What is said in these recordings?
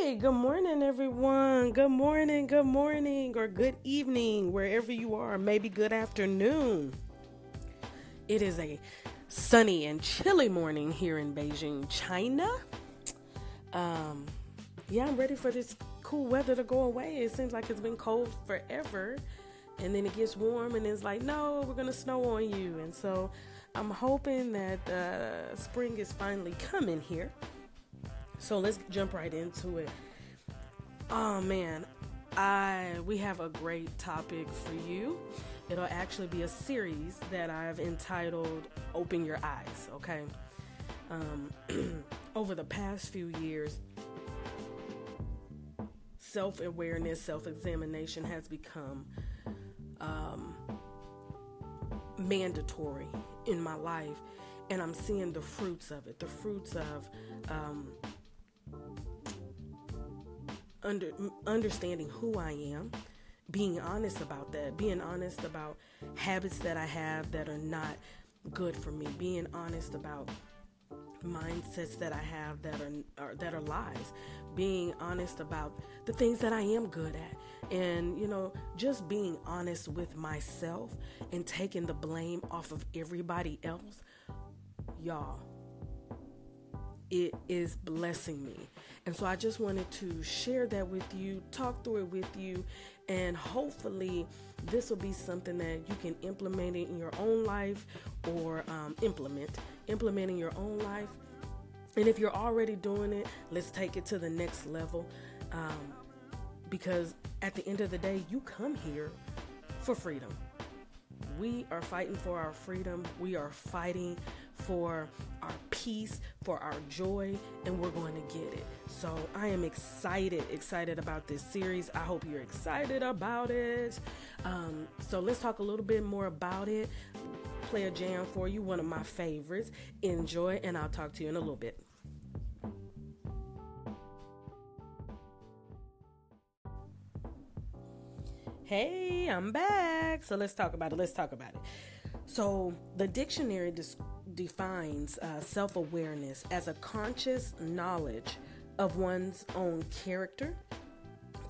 Hey, good morning, everyone. Good morning, good morning, or good evening, wherever you are. Maybe good afternoon. It is a sunny and chilly morning here in Beijing, China. Um, yeah, I'm ready for this cool weather to go away. It seems like it's been cold forever, and then it gets warm, and it's like, no, we're gonna snow on you. And so, I'm hoping that uh, spring is finally coming here. So let's jump right into it. Oh man, I we have a great topic for you. It'll actually be a series that I've entitled "Open Your Eyes." Okay. Um, over the past few years, self awareness, self examination has become um, mandatory in my life, and I'm seeing the fruits of it. The fruits of um, under understanding who I am, being honest about that, being honest about habits that I have that are not good for me, being honest about mindsets that I have that are, are, that are lies, being honest about the things that I am good at, and you know, just being honest with myself and taking the blame off of everybody else, y'all. It is blessing me. And so I just wanted to share that with you, talk through it with you, and hopefully this will be something that you can implement it in your own life or um, implement, implement in your own life. And if you're already doing it, let's take it to the next level. Um, because at the end of the day, you come here for freedom. We are fighting for our freedom. We are fighting for our peace, for our joy, and we're going to get it. So I am excited, excited about this series. I hope you're excited about it. Um, so let's talk a little bit more about it. Play a jam for you, one of my favorites. Enjoy, and I'll talk to you in a little bit. Hey, I'm back. So let's talk about it. Let's talk about it. So, the dictionary dis- defines uh, self awareness as a conscious knowledge of one's own character,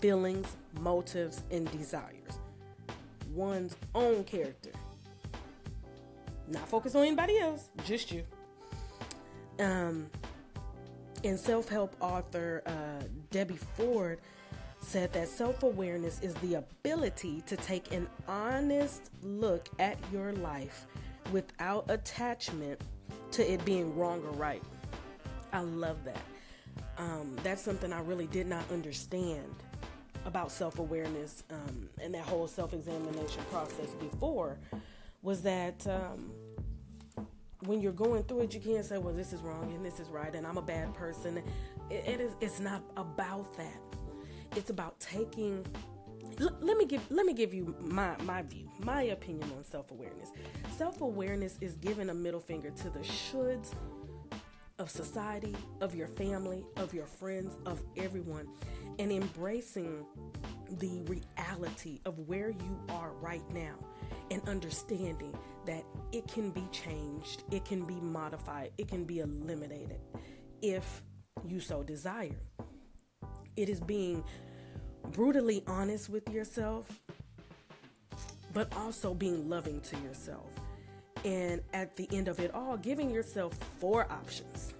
feelings, motives, and desires. One's own character. Not focus on anybody else, just you. Um, and self help author uh, Debbie Ford said that self awareness is the ability to take an honest look at your life without attachment to it being wrong or right. I love that. Um, that's something I really did not understand about self awareness um, and that whole self examination process before was that um, when you're going through it, you can't say, well, this is wrong and this is right and I'm a bad person. it, it is, it's not about that it's about taking Let me give let me give you my my view, my opinion on self-awareness. Self-awareness is giving a middle finger to the shoulds of society, of your family, of your friends, of everyone, and embracing the reality of where you are right now and understanding that it can be changed, it can be modified, it can be eliminated if you so desire. It is being brutally honest with yourself, but also being loving to yourself. And at the end of it all, giving yourself four options.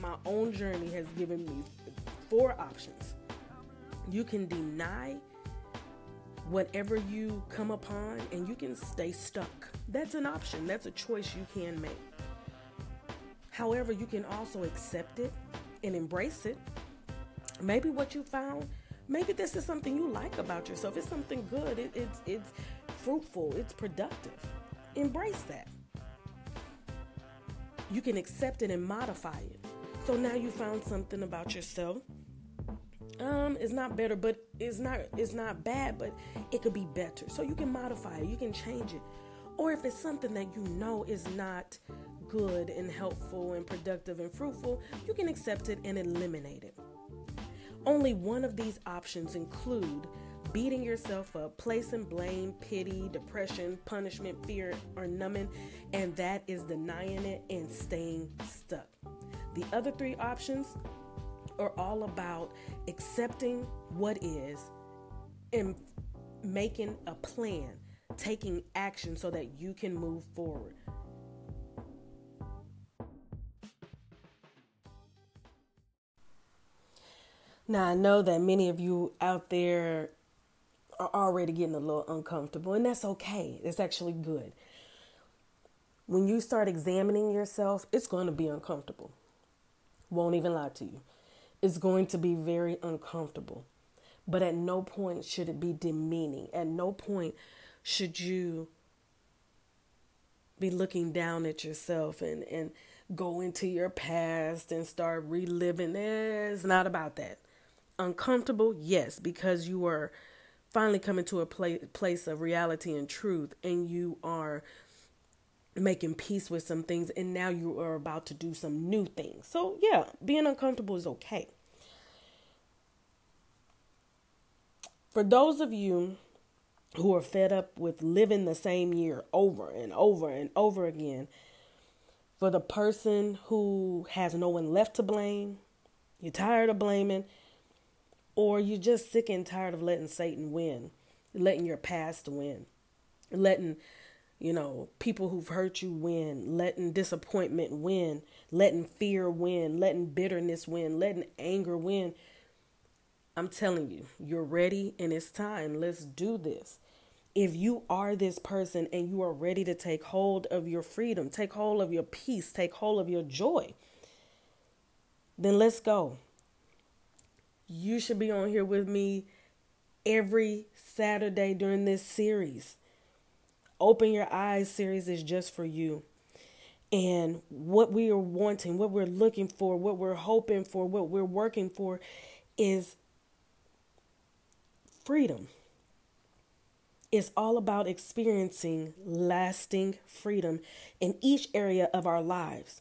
My own journey has given me four options. You can deny whatever you come upon and you can stay stuck. That's an option, that's a choice you can make. However, you can also accept it and embrace it maybe what you found maybe this is something you like about yourself. It's something good. It, it's it's fruitful. It's productive. Embrace that. You can accept it and modify it. So now you found something about yourself. Um it's not better but it's not it's not bad but it could be better. So you can modify it. You can change it. Or if it's something that you know is not good and helpful and productive and fruitful you can accept it and eliminate it only one of these options include beating yourself up, placing blame, pity, depression, punishment, fear, or numbing, and that is denying it and staying stuck. The other three options are all about accepting what is and making a plan, taking action so that you can move forward. Now, I know that many of you out there are already getting a little uncomfortable, and that's okay. It's actually good. When you start examining yourself, it's going to be uncomfortable. Won't even lie to you. It's going to be very uncomfortable. But at no point should it be demeaning. At no point should you be looking down at yourself and, and go into your past and start reliving. It's not about that. Uncomfortable, yes, because you are finally coming to a place of reality and truth and you are making peace with some things and now you are about to do some new things. So, yeah, being uncomfortable is okay. For those of you who are fed up with living the same year over and over and over again, for the person who has no one left to blame, you're tired of blaming, or you're just sick and tired of letting Satan win, letting your past win, letting you know, people who've hurt you win, letting disappointment win, letting fear win, letting bitterness win, letting anger win. I'm telling you, you're ready and it's time. Let's do this. If you are this person and you are ready to take hold of your freedom, take hold of your peace, take hold of your joy, then let's go. You should be on here with me every Saturday during this series. Open Your Eyes series is just for you. And what we are wanting, what we're looking for, what we're hoping for, what we're working for is freedom. It's all about experiencing lasting freedom in each area of our lives.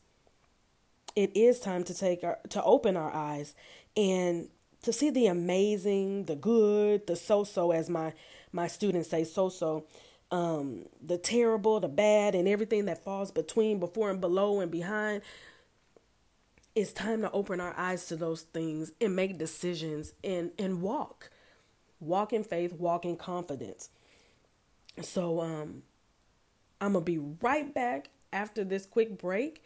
It is time to take our to open our eyes and to see the amazing, the good, the so-so as my my students say so-so um, the terrible, the bad, and everything that falls between, before and below and behind. It's time to open our eyes to those things and make decisions and, and walk. Walk in faith, walk in confidence. So um I'm gonna be right back after this quick break.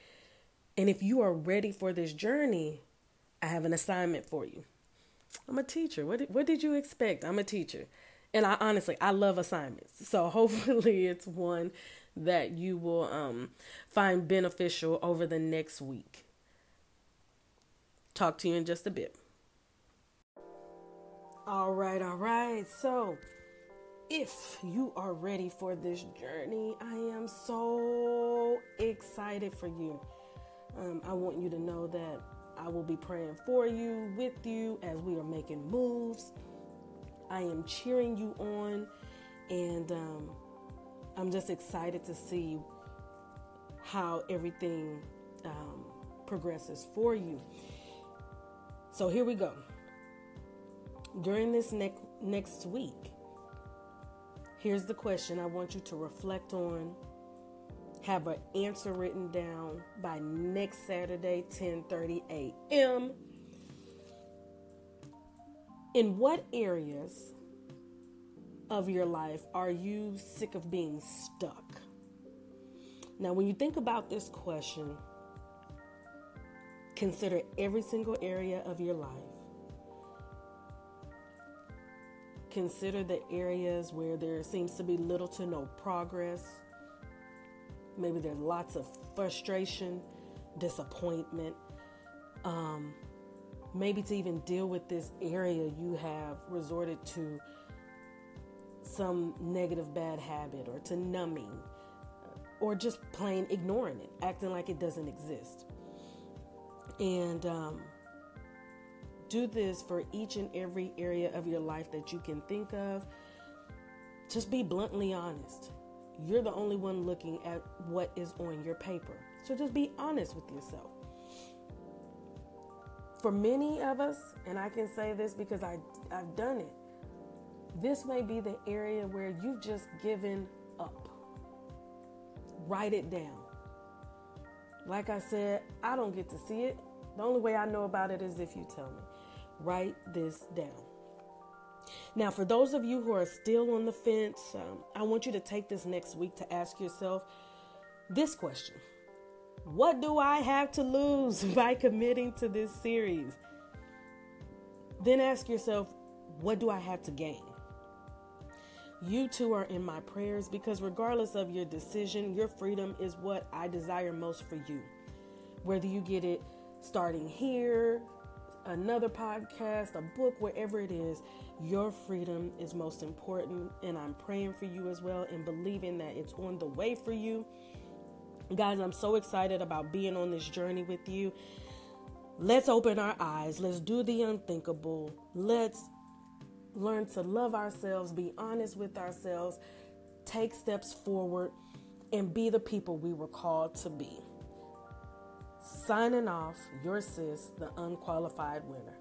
And if you are ready for this journey, I have an assignment for you. I'm a teacher. What did, what did you expect? I'm a teacher. And I honestly, I love assignments. So hopefully it's one that you will um, find beneficial over the next week. Talk to you in just a bit. All right, all right. So, if you are ready for this journey, I am so excited for you. Um, I want you to know that I will be praying for you, with you, as we are making moves I am cheering you on, and um, I'm just excited to see how everything um, progresses for you. So here we go. During this next next week, here's the question I want you to reflect on. Have an answer written down by next Saturday, 10:30 a.m. In what areas of your life are you sick of being stuck? Now, when you think about this question, consider every single area of your life. Consider the areas where there seems to be little to no progress. Maybe there's lots of frustration, disappointment. Um, maybe to even deal with this area, you have resorted to some negative bad habit or to numbing uh, or just plain ignoring it, acting like it doesn't exist. And um, do this for each and every area of your life that you can think of. Just be bluntly honest. You're the only one looking at what is on your paper. So just be honest with yourself for many of us, and I can say this because I, I've done it, this may be the area where you've just given up. Write it down. Like I said, I don't get to see it, The only way I know about it is if you tell me. Write this down. Now, for those of you who are still on the fence, um, I want you to take this next week to ask yourself this question What do I have to lose by committing to this series? Then ask yourself, What do I have to gain? You two are in my prayers because, regardless of your decision, your freedom is what I desire most for you. Whether you get it starting here, another podcast, a book, wherever it is, your freedom is most important. And I'm praying for you as well and believing that it's on the way for you. Guys, I'm so excited about being on this journey with you. Let's open our eyes. Let's do the unthinkable. Let's learn to love ourselves, be honest with ourselves, take steps forward, and be the people we were called to be. Signing off, your sis, the unqualified winner.